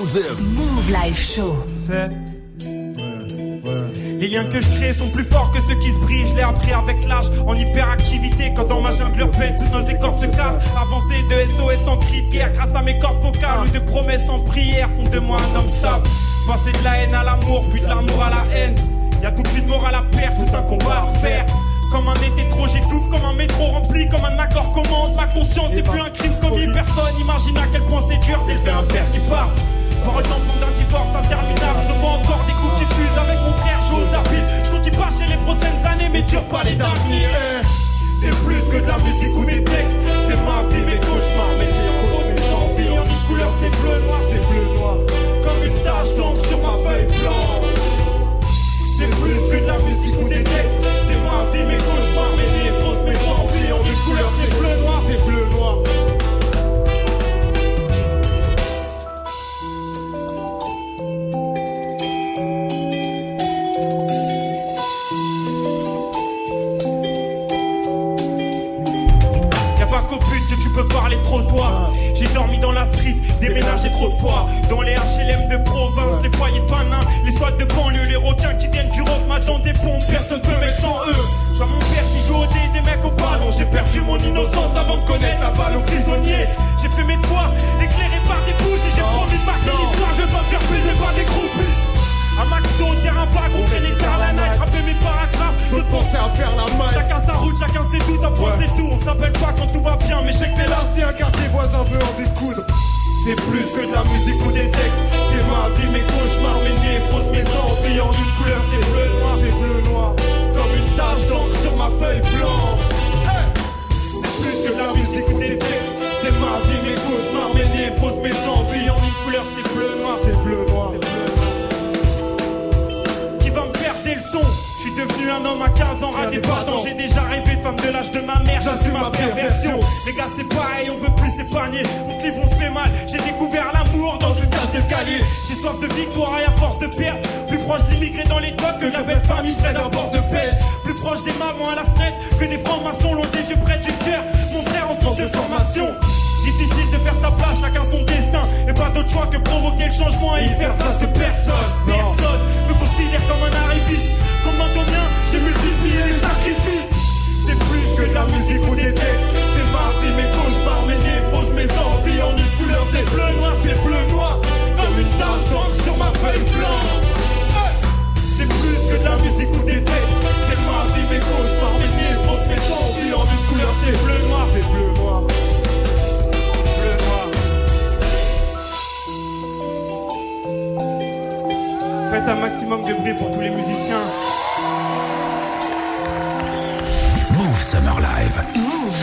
Move Live Show. C'est. Les liens que je crée sont plus forts que ceux qui se brisent. Je l'ai appris avec l'âge, en hyperactivité. Quand dans ma jungle leur peine, toutes nos écorces se cassent. Avancée de SOS en cri de guerre, grâce à mes cordes vocales. Ou de promesses en prière, font de moi un homme stable. Passer de la haine à l'amour, puis de l'amour à la haine. Y'a toute une morale à perdre, tout un combat à refaire. Comme un été trop, j'étouffe, comme un métro rempli, comme un accord commande. Ma conscience c'est plus un crime commis. Personne imagine à quel point c'est dur d'élever un père qui part. Parole d'enfant d'un divorce interminable. Je revois encore des coups qui fusent avec mon frère, j'ose rapide. Je continue pas chez les prochaines années, mais dur pas les d'avenir. Eh, C'est plus que de la musique ou des textes. C'est ma vie, mes cauchemars, mes rires, mes envies. En une couleur, c'est bleu noir, c'est bleu noir. Comme une tache d'encre sur ma feuille blanche. C'est plus que de la musique ou des textes. C'est ma vie, mes cauchemars, mes névroses, mes envies. En une couleur, c'est bleu noir, c'est bleu noir. Tu peux parler de trottoir. J'ai dormi dans la street, déménagé trop de fois. Dans les HLM de province, les foyers de panin, les squats de banlieue, les requins qui viennent du rock, m'attendent des pompes. Personne peut mettre sans eux. Je vois mon père qui joue au dé, des mecs au ballon. J'ai perdu mon innocence avant de connaître la balle aux prisonniers. J'ai fait mes devoirs, éclairé par des bouches et j'ai promis de marquer l'histoire. Je vais pas me faire baiser par des groupies. Un max d'eau, terrain vague, on traînait tard la night, j'rappais mes paragraphes, d'autres pensaient à faire la main. Chacun ses doutes, un point c'est tout. On s'appelle pas quand tout va bien, mais je que t'es là si un quartier voisin veut en découdre. C'est plus que de la musique ou des textes, c'est ma vie, mes cauchemars, mes névroses, mes envies. En une couleur, c'est bleu noir, c'est bleu noir, comme une tache d'encre sur ma feuille blanche. Hey c'est plus que de la musique ou des textes, c'est ma vie, mes cauchemars, mes névroses, mes envies. En une couleur, c'est bleu noir, c'est bleu noir. Suis un homme à 15 ans, raté pas tant. J'ai déjà rêvé de femme de l'âge de ma mère, j'assume ma perversion. Les gars, c'est pareil, on veut plus s'épargner. On se livre, on se fait mal. J'ai découvert l'amour dans une cage d'escalier. J'ai soif de victoire et à force de perdre. Plus proche de l'immigré dans les docks que la belle famille près d'un bord de pêche. Plus proche des mamans à la fenêtre que des francs-maçons l'ont des yeux près du cœur. Mon frère en centre de formation. Difficile de faire sa place, chacun son destin. Et pas d'autre choix que provoquer le changement et y faire face que personne, personne me considère comme un arriviste. J'ai multiplié les sacrifices. C'est plus que de la musique ou des textes. C'est ma vie, mes cauchemars, mes névroses, mes envies. En une couleur, c'est bleu noir, c'est bleu noir. Comme une tache d'encre sur ma feuille blanche. C'est plus que de la musique ou des textes. C'est ma vie, mes cauchemars, mes névroses, mes envies. En une couleur, c'est bleu noir, c'est. Bleu noir. Faites un maximum de bruit pour tous les musiciens. Summer Live. Move.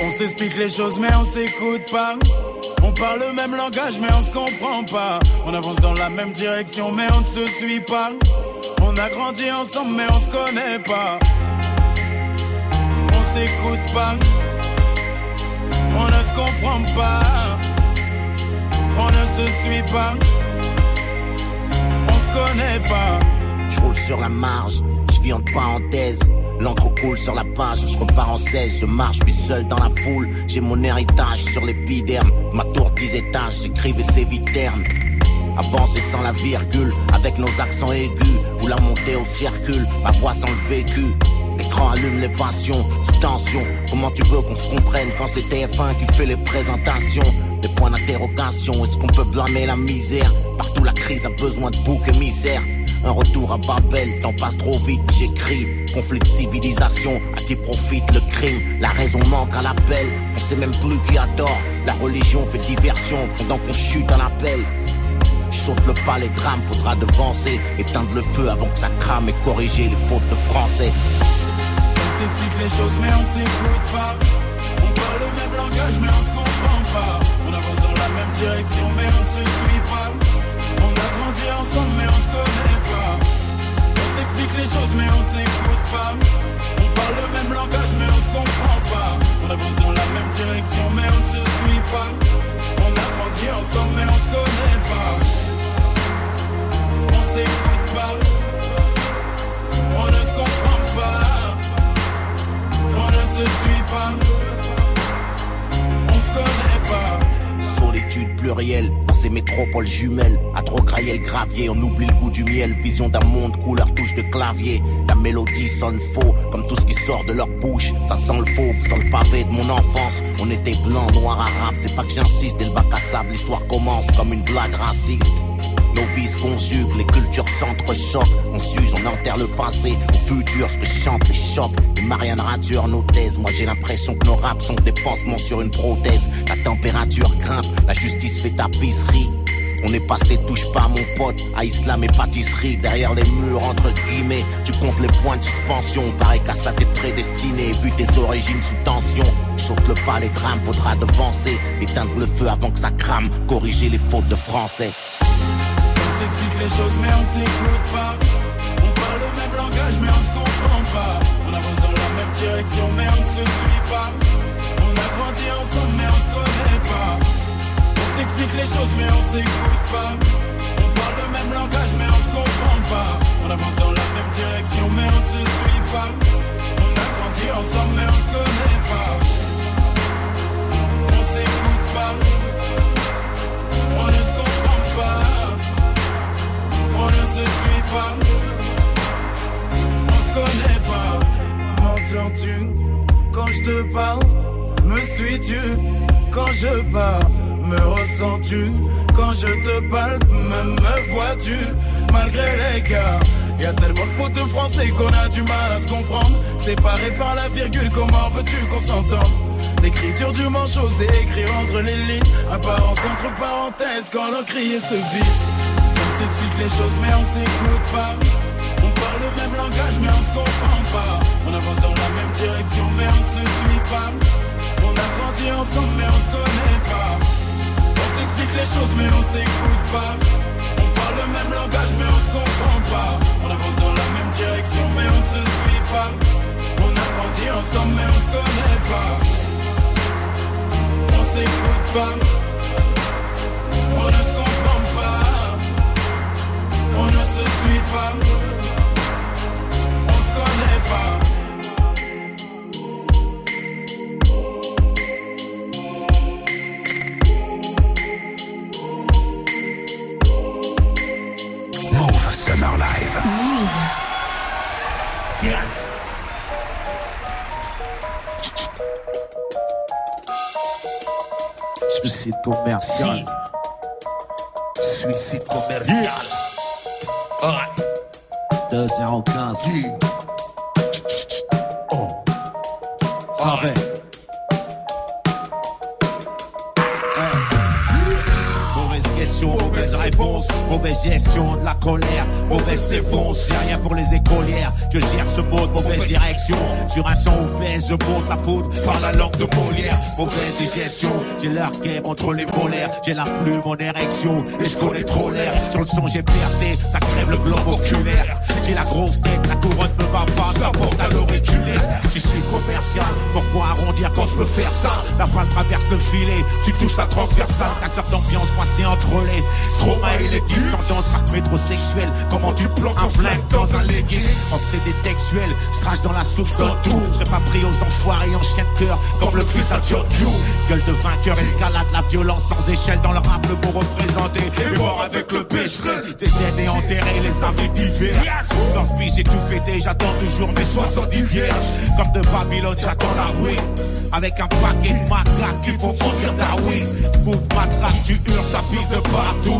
On s'explique les choses mais on s'écoute pas. On parle le même langage mais on se comprend pas. On avance dans la même direction mais on ne se suit pas. On a grandi ensemble mais on se connaît pas. On s'écoute pas. On ne se comprend pas. On ne se suit pas. On se connaît pas. Je roule sur la marge, je vis en parenthèse. L'encre coule sur la page, je repars en 16, je marche, puis seul dans la foule. J'ai mon héritage sur l'épiderme, ma tour 10 étages, j'écrivais ces viternes. Avancer sans la virgule, avec nos accents aigus, ou la montée au circule, ma voix sans le vécu. Allume les passions, c'est tension. Comment tu veux qu'on se comprenne quand c'est TF1 qui fait les présentations? Des points d'interrogation, est-ce qu'on peut blâmer la misère? Partout la crise a besoin de bouc émissaires. Un retour à Babel, temps passe trop vite, j'écris. Conflit de civilisation, à qui profite le crime? La raison manque à l'appel, on sait même plus qui a tort. La religion fait diversion pendant qu'on chute à l'appel. Je saute le pas, les drames, faudra devancer. Éteindre le feu avant que ça crame et corriger les fautes de français. On s'explique les choses mais on s'écoute pas. On parle le même langage mais on se comprend pas. On avance dans la même direction mais on ne se suit pas. On a grandi ensemble mais on se connaît pas. On s'explique les choses mais on s'écoute pas. On parle le même langage mais on se comprend pas. On avance dans la même direction mais on ne se suit pas. Métropoles jumelles. À trop grailler le gravier, on oublie le goût du miel. Vision d'un monde couleur touche de clavier. La mélodie sonne faux, comme tout ce qui sort de leur bouche. Ça sent le faux, sent le pavé de mon enfance. On était blanc, noir, arabe. C'est pas que j'insiste, dès le bac à sable, l'histoire commence comme une blague raciste. Nos vies se conjuguent, les cultures s'entrechoquent. On s'use, on enterre le passé, au futur, ce que chantent les chocs. Les Marianne rature nos thèses. Moi j'ai l'impression que nos raps sont des pansements sur une prothèse. La température grimpe, la justice fait tapisserie. On est passé, touche pas mon pote, à islam et pâtisserie. Derrière les murs, entre guillemets, tu comptes les points de suspension. Pareil qu'à ça t'es prédestiné, vu tes origines sous tension. Choque le pas, les drames, faudra devancer. Éteindre le feu avant que ça crame, corriger les fautes de français. On s'explique les choses mais on s'écoute pas. On parle le même langage mais on se comprend pas. On avance dans la même direction mais on ne se suit pas. On a grandi ensemble mais on se connaît pas. On s'explique les choses mais on s'écoute pas. On parle le même langage mais on se comprend pas. On avance dans la même direction mais on ne se suit pas. On a grandi ensemble mais on se connaît pas. On s'écoute pas. On ne se comprend pas. On ne se suit pas. On se connaît pas. M'entends-tu quand je te parle? Me suis-tu quand je parle? Me ressens-tu quand je te parle Me, me vois-tu? Malgré l'écart y a tellement de fautes de français qu'on a du mal à se comprendre. Séparé par la virgule, comment veux-tu qu'on s'entende? L'écriture du manchot, c'est écrire entre les lignes. Apparence entre parenthèses quand l'on crie et se vide. On s'explique les choses, mais on s'écoute pas. On parle le même langage, mais on se comprend pas. On avance dans la même direction, mais on ne se suit pas. On a grandi ensemble, mais on se connaît pas. On s'explique les choses, mais on s'écoute pas. On parle le même langage, mais on se comprend pas. On avance dans la même direction, mais on ne se suit pas. On a grandi ensemble, mais on se connaît pas. On s'écoute pas. On ne se comprend pas. On ne se suit pas. On se connaît pas. Summer Live. Yes. Suicide commercial. Suicide commercial. 2015. Oh. Ça mauvaise gestion de la colère, mauvaise défense, c'est rien pour les écolières, je gère ce mot de mauvaise direction, sur un son obèse, je monte la poudre par la langue de Molière, mauvaise digestion, j'ai guerre entre les molaires, j'ai la plume en érection, et je connais trop l'air, sur le son j'ai percé, ça crève le globe oculaire, j'ai la grosse tête, la couronne me va pas, je la porte à l'auriculaire, si je suis commercial, pourquoi arrondir quand je peux faire ça, la balle traverse le filet, tu touches la transversale, casseur d'ambiance coincé entre les Stroma et les guides, tendance métrosexuelle, comment tu plantes un flingue dans un légué, obsédé textuel, strache dans la soupe dans tout, je serais pas pris aux enfoirés en chien de cœur, comme le fils à John gueule de vainqueur, escalade la violence sans échelle dans le rap, le mot représenté, et mort avec le pécherel, des et enterrés, les avis divers, ce biche j'ai tout pété, j'attends toujours mes 70 vierges, comme de Babylone, j'attends la ruine, avec un paquet de macaques qu'il faut fondre Darwin, coup de matraque, tu hurles, ça pisse de partout.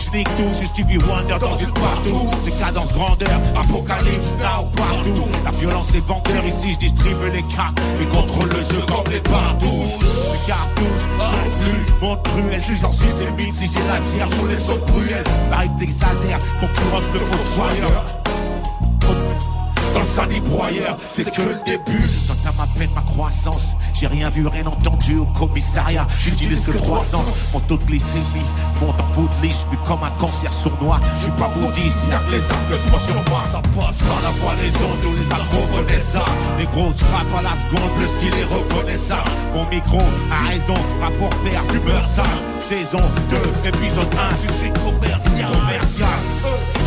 J'nique tout, suis Stevie Wonder dans une partout. Des cadences grandeur, apocalypse now partout. La violence est vendeur, ici je distribue les cartes et contrôle le jeu comme les partout. Les cartouches, j'n'en plus, monde cruel, jugeant systémique si j'ai la tière sur les autres bruelles. Pareil t'exagères, concurrence le fossoyeur. Dans le broyeur, c'est que le début. J'entends ma peine, ma croissance. J'ai rien vu, rien entendu au commissariat. J'utilise que trois sens. Mon taux de glycémie monte en bout de liste, puis comme un cancer sournois. Je suis pas bouddhiste, que les que je sur moi. Ça passe par la voie des ondes, où les connaissent ça. Les grosses frappes à la seconde, le style est reconnaissable. Mon micro a raison, rapport père, tu meurs ça. Saison 2, épisode 1, suicide commercial. Commercial.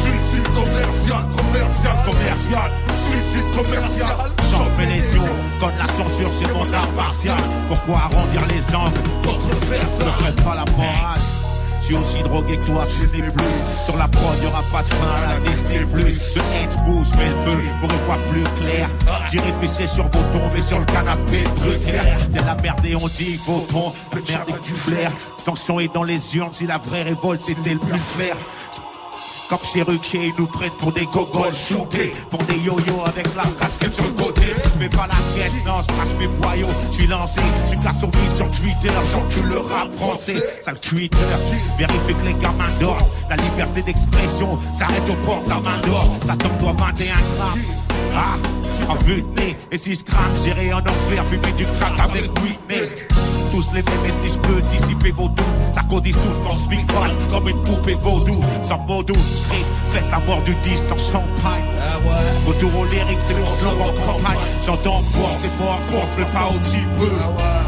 Suicide commercial, commercial, commercial. Suicide commercial. J'en fais les yeux, comme la censure, c'est mon art martial. Pourquoi arrondir les angles? Contre le faire ça. Ne pas la morale. Suis aussi drogué que toi, si plus. Sur la prod, y'aura pas de fin à la Disney plus. De Edge bouge, mais le feu pour y voir plus clair. J'irai pisser sur vos tombes et sur le canapé Drucker. C'est la merde et on dit vos tons, la merde et du flair. Tension est dans les urnes si la vraie révolte était le plus flair. Comme Cherokee, ils nous prennent pour des gogoles choqués Pour des yo-yo avec la casquette sur le côté Fais pas la quête, non, je crache mes boyaux Je suis lancé, je casse sur vie sur Twitter J'encule le rap français, sale Twitter Vérifie que les gamins dorment La liberté d'expression s'arrête au port de la main d'or Ça tombe doit 21 grammes. Ah, en vue de nez Et si je crame, j'irai en enfer Fumer du crack avec Whitney. Tous les mêmes et si je peux dissiper vos doutes Ça cause souffle quand je speak fast comme une poupée vaudou. Sans mot doux, street, faites la mort du 10 sans champagne. Retour au lyrique, c'est mon slogan de campagne. J'entends boire, c'est mort, force le pas au petit peu.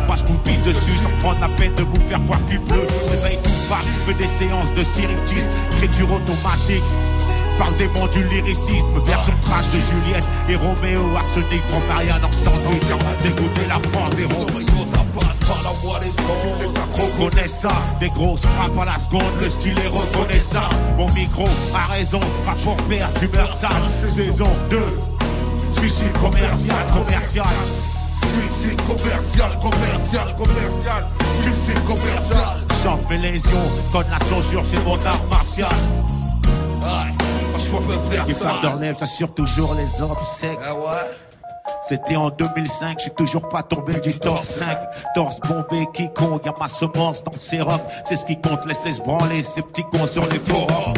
Moi je vous pisse dessus sans prendre la peine de vous faire croire qu'il pleut. Réveille tout pas, fais des séances de syritis Écriture automatique Parle des mondes du lyricisme, version trash de Juliette et Roméo, arsenic, prend Marianne en sandwich, dégoûter la France des Roméo, ça passe par la voie des ondes. Les ça, des grosses frappes à la seconde, le style est reconnaissant. Mon micro a raison, rapport père, tu meurs sale. Saison 2, suicide commercial, commercial. Suicide commercial, commercial, commercial. Suicide commercial. J'en fais lésion, code la censure, c'est mon art martial. Les femmes d'enlève, j'assure toujours les obsèques. C'était en 2005, j'suis toujours pas tombé du top 5. Torse bombé, quiconque, y'a ma semence dans le sérum. C'est ce qui compte, laisse-les se branler, ces petits cons sur les forums.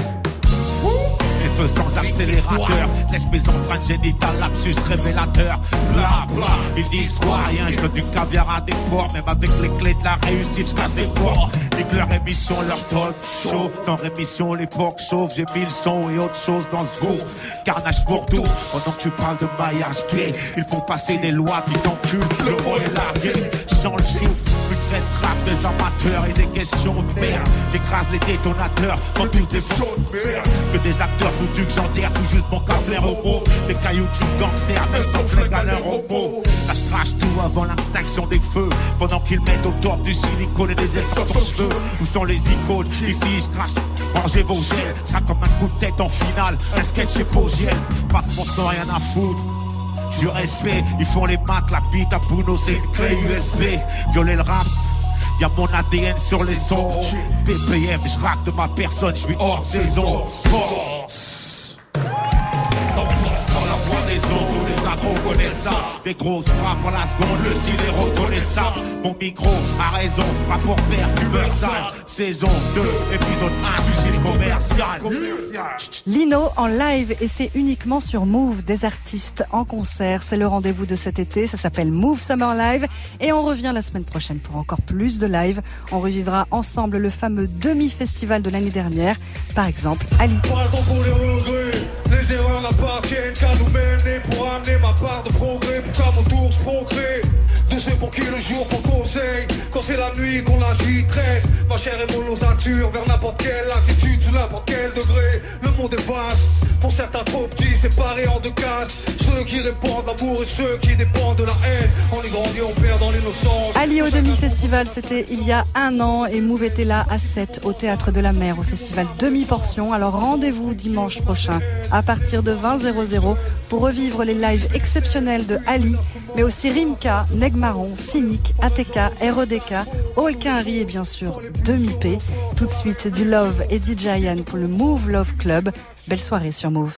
Sans accélérateur, laisse mes empreintes génitales, lapsus révélateur. Bla bla, ils disent quoi? Rien, je donne du caviar à des porcs, même avec les clés de la réussite, je casse les porcs. Nique leur émission, leur talk show. Sans rémission, les porcs chauves, j'ai mis le son et autre chose dans ce gouffre. Carnage pour tous, pendant que tu parles de maillage gay, il faut passer des lois qui t'enculent, le mot est largué. Sans le chiffre, une reste et des questions de merde. J'écrase les détonateurs, quand tous des faux de merde. Que des acteurs foutus que j'enterre, tout juste mon câble robot. Des cailloux de gangsters, même ton flingue à leur robot. Là, je crache tout avant l'extinction des feux. Pendant qu'ils mettent au top du silicone et des extensions cheveux. Où sont les icônes? Ici, je crache. Rangez vos gels. Sera comme un coup de tête en finale. Un sketch chez Pogel. Passe mon sang, rien à foutre. Du respect, ils font les maths, la bite à Bruno, c'est une clé USB. Violer le rap, Y'a mon ADN sur les sons. BPM, je de ma personne, je suis hors saison. Force. Ça passe par la voie des ondes, tous les accros connaissent ça. Des grosses frappes à la seconde, le style est reconnaissable. Mon micro a raison, rapport père, tu meurs sale. Saison 2, épisode 1, suicide commercial. Lino en live et c'est uniquement sur Move des artistes en concert. C'est le rendez-vous de cet été. Ça s'appelle Move Summer Live et on revient la semaine prochaine pour encore plus de live. On revivra ensemble le fameux demi-festival de l'année dernière. Par exemple, Ali. Les erreurs n'appartiennent qu'à nous mener pour amener ma part de progrès, pour qu'à mon tour je procrée. De ceux pour qui le jour pour conseil, quand c'est la nuit qu'on agiterait. Ma chair est mon osature vers n'importe quelle attitude, sous n'importe quel degré. Le monde est vaste, pour certains trop petits, séparés en deux cases. Ceux qui répondent l'amour et ceux qui dépendent de la haine. On est grandi, on perd dans l'innocence. Ali au demi-festival, c'était il y a un an et Move était là à 7 au Théâtre de la Mer au festival Demi-Portion. Alors rendez-vous dimanche prochain partir de 20 00 pour revivre les lives exceptionnels de Ali, mais aussi Rimka, Negmaron, Cynic, ATK, REDK, Olkinry et bien sûr Demi-P. Tout de suite du Love et DJ pour le Move Love Club. Belle soirée sur Move.